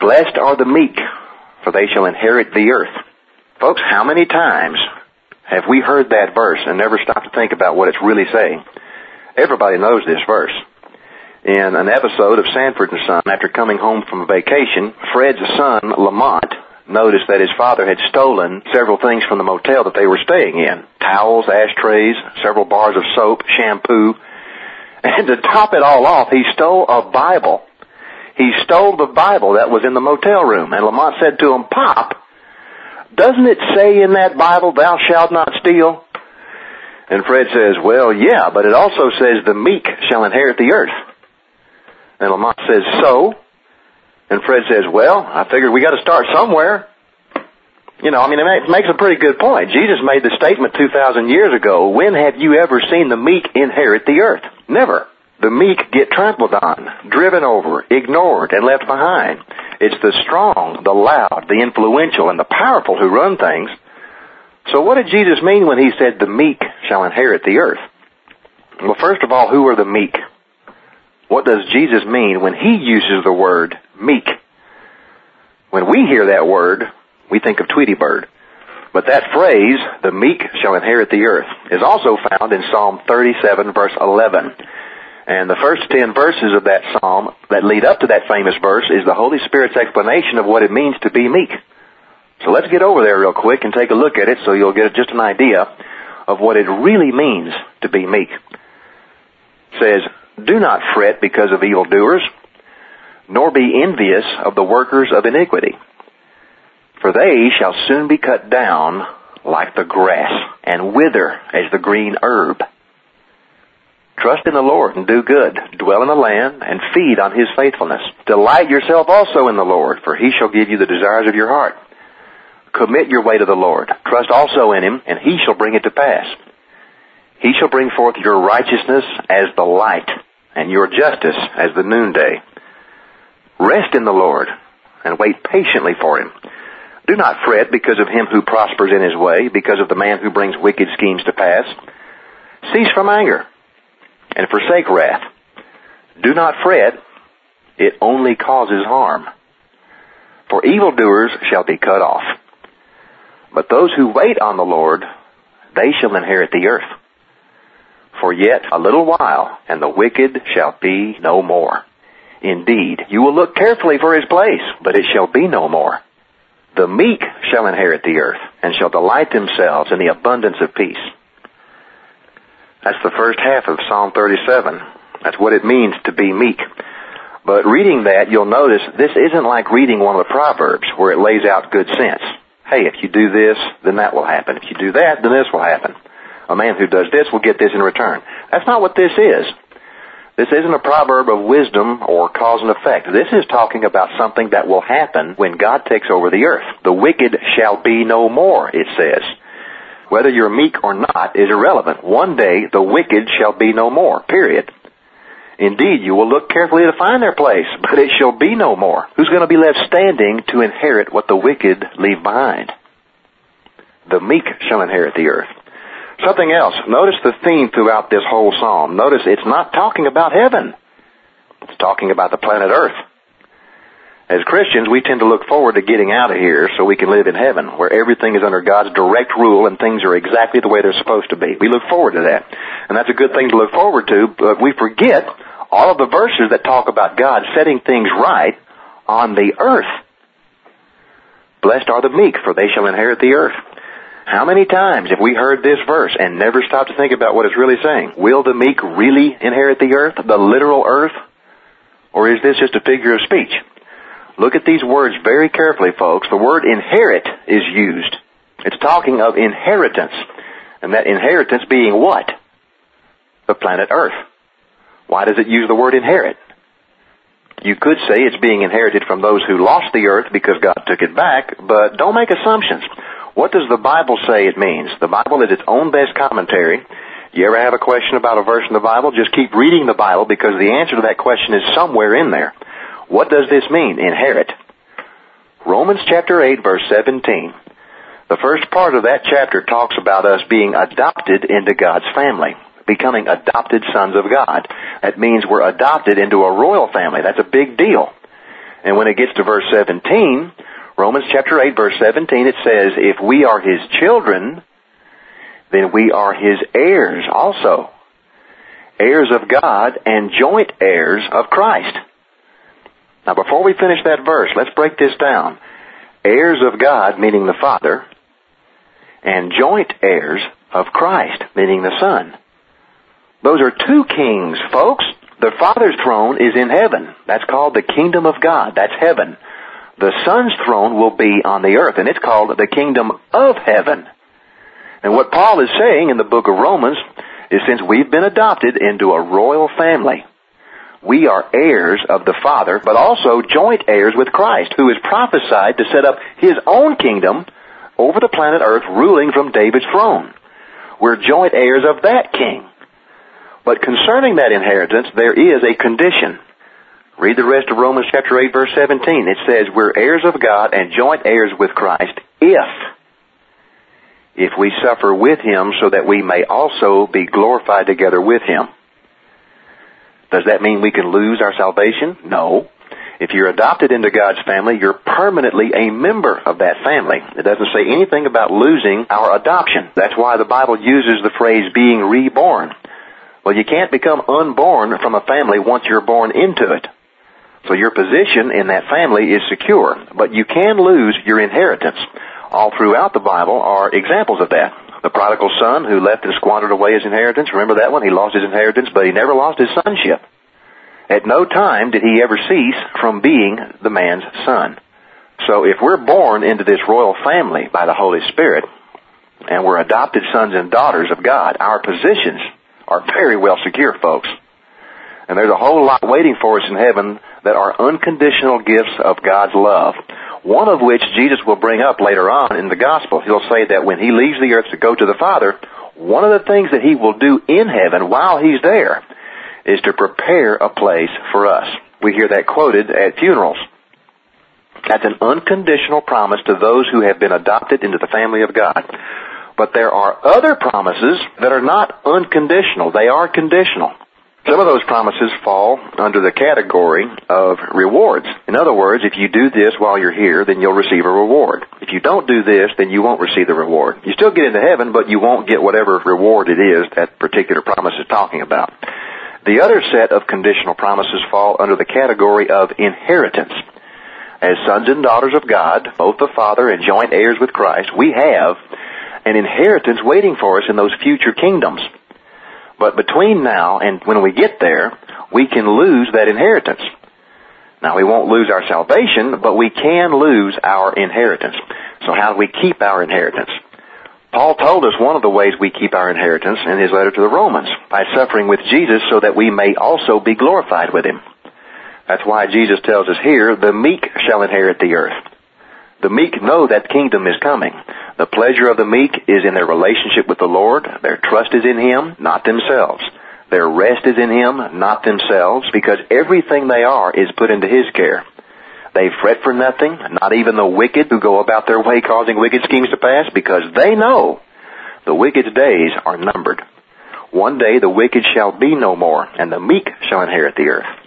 Blessed are the meek, for they shall inherit the earth. Folks, how many times have we heard that verse and never stopped to think about what it's really saying? Everybody knows this verse. In an episode of Sanford and Son, after coming home from a vacation, Fred's son, Lamont, noticed that his father had stolen several things from the motel that they were staying in. Towels, ashtrays, several bars of soap, shampoo. And to top it all off, he stole a Bible. He stole the Bible that was in the motel room. And Lamont said to him, Pop, doesn't it say in that Bible, thou shalt not steal? And Fred says, well, yeah, but it also says the meek shall inherit the earth. And Lamont says, so? And Fred says, well, I figured we got to start somewhere. You know, I mean, it makes a pretty good point. Jesus made the statement 2,000 years ago, when have you ever seen the meek inherit the earth? Never. The meek get trampled on, driven over, ignored, and left behind. It's the strong, the loud, the influential, and the powerful who run things. So what did Jesus mean when he said the meek shall inherit the earth? Well, first of all, who are the meek? What does Jesus mean when he uses the word meek? When we hear that word, we think of Tweety Bird. But that phrase, the meek shall inherit the earth, is also found in Psalm 37 verse 11. And the first ten verses of that psalm that lead up to that famous verse is the Holy Spirit's explanation of what it means to be meek. So let's get over there real quick and take a look at it so you'll get just an idea of what it really means to be meek. It says, Do not fret because of evildoers, nor be envious of the workers of iniquity. For they shall soon be cut down like the grass and wither as the green herb. Trust in the Lord and do good. Dwell in the land and feed on His faithfulness. Delight yourself also in the Lord, for He shall give you the desires of your heart. Commit your way to the Lord. Trust also in Him, and He shall bring it to pass. He shall bring forth your righteousness as the light, and your justice as the noonday. Rest in the Lord, and wait patiently for Him. Do not fret because of him who prospers in his way, because of the man who brings wicked schemes to pass. Cease from anger and forsake wrath. Do not fret, it only causes harm. For evildoers shall be cut off. But those who wait on the Lord, they shall inherit the earth. For yet a little while, and the wicked shall be no more. Indeed, you will look carefully for his place, but it shall be no more. The meek shall inherit the earth, and shall delight themselves in the abundance of peace. That's the first half of Psalm 37. That's what it means to be meek. But reading that, you'll notice this isn't like reading one of the Proverbs where it lays out good sense. Hey, if you do this, then that will happen. If you do that, then this will happen. A man who does this will get this in return. That's not what this is. This isn't a proverb of wisdom or cause and effect. This is talking about something that will happen when God takes over the earth. The wicked shall be no more, it says. Whether you're meek or not is irrelevant. One day the wicked shall be no more. Period. Indeed, you will look carefully to find their place, but it shall be no more. Who's going to be left standing to inherit what the wicked leave behind? The meek shall inherit the earth. Something else. Notice the theme throughout this whole psalm. Notice it's not talking about heaven. It's talking about the planet Earth. As Christians, we tend to look forward to getting out of here so we can live in heaven, where everything is under God's direct rule and things are exactly the way they're supposed to be. We look forward to that. And that's a good thing to look forward to, but we forget all of the verses that talk about God setting things right on the earth. Blessed are the meek, for they shall inherit the earth. How many times have we heard this verse and never stopped to think about what it's really saying? Will the meek really inherit the earth, the literal earth? Or is this just a figure of speech? Look at these words very carefully, folks. The word inherit is used. It's talking of inheritance. And that inheritance being what? The planet Earth. Why does it use the word inherit? You could say it's being inherited from those who lost the earth because God took it back, but don't make assumptions. What does the Bible say it means? The Bible is its own best commentary. You ever have a question about a verse in the Bible? Just keep reading the Bible because the answer to that question is somewhere in there. What does this mean? Inherit. Romans chapter 8 verse 17. The first part of that chapter talks about us being adopted into God's family, becoming adopted sons of God. That means we're adopted into a royal family. That's a big deal. And when it gets to verse 17, Romans chapter 8 verse 17, it says, if we are his children, then we are his heirs also. Heirs of God and joint heirs of Christ. Now before we finish that verse, let's break this down. Heirs of God, meaning the Father, and joint heirs of Christ, meaning the Son. Those are two kings, folks. The Father's throne is in heaven. That's called the kingdom of God. That's heaven. The Son's throne will be on the earth, and it's called the kingdom of heaven. And what Paul is saying in the book of Romans is since we've been adopted into a royal family, we are heirs of the Father, but also joint heirs with Christ, who is prophesied to set up his own kingdom over the planet earth, ruling from David's throne. We're joint heirs of that king. But concerning that inheritance, there is a condition. Read the rest of Romans chapter 8 verse 17. It says, we're heirs of God and joint heirs with Christ if, if we suffer with Him so that we may also be glorified together with Him. Does that mean we can lose our salvation? No. If you're adopted into God's family, you're permanently a member of that family. It doesn't say anything about losing our adoption. That's why the Bible uses the phrase being reborn. Well, you can't become unborn from a family once you're born into it. So your position in that family is secure, but you can lose your inheritance. All throughout the Bible are examples of that. The prodigal son who left and squandered away his inheritance, remember that one? He lost his inheritance, but he never lost his sonship. At no time did he ever cease from being the man's son. So if we're born into this royal family by the Holy Spirit, and we're adopted sons and daughters of God, our positions are very well secure, folks. And there's a whole lot waiting for us in heaven that are unconditional gifts of God's love. One of which Jesus will bring up later on in the gospel. He'll say that when he leaves the earth to go to the Father, one of the things that he will do in heaven while he's there is to prepare a place for us. We hear that quoted at funerals. That's an unconditional promise to those who have been adopted into the family of God. But there are other promises that are not unconditional. They are conditional. Some of those promises fall under the category of rewards. In other words, if you do this while you're here, then you'll receive a reward. If you don't do this, then you won't receive the reward. You still get into heaven, but you won't get whatever reward it is that particular promise is talking about. The other set of conditional promises fall under the category of inheritance. As sons and daughters of God, both the Father and joint heirs with Christ, we have an inheritance waiting for us in those future kingdoms. But between now and when we get there, we can lose that inheritance. Now we won't lose our salvation, but we can lose our inheritance. So how do we keep our inheritance? Paul told us one of the ways we keep our inheritance in his letter to the Romans, by suffering with Jesus so that we may also be glorified with him. That's why Jesus tells us here, the meek shall inherit the earth. The meek know that kingdom is coming. The pleasure of the meek is in their relationship with the Lord. Their trust is in Him, not themselves. Their rest is in Him, not themselves, because everything they are is put into His care. They fret for nothing, not even the wicked who go about their way causing wicked schemes to pass, because they know the wicked's days are numbered. One day the wicked shall be no more, and the meek shall inherit the earth.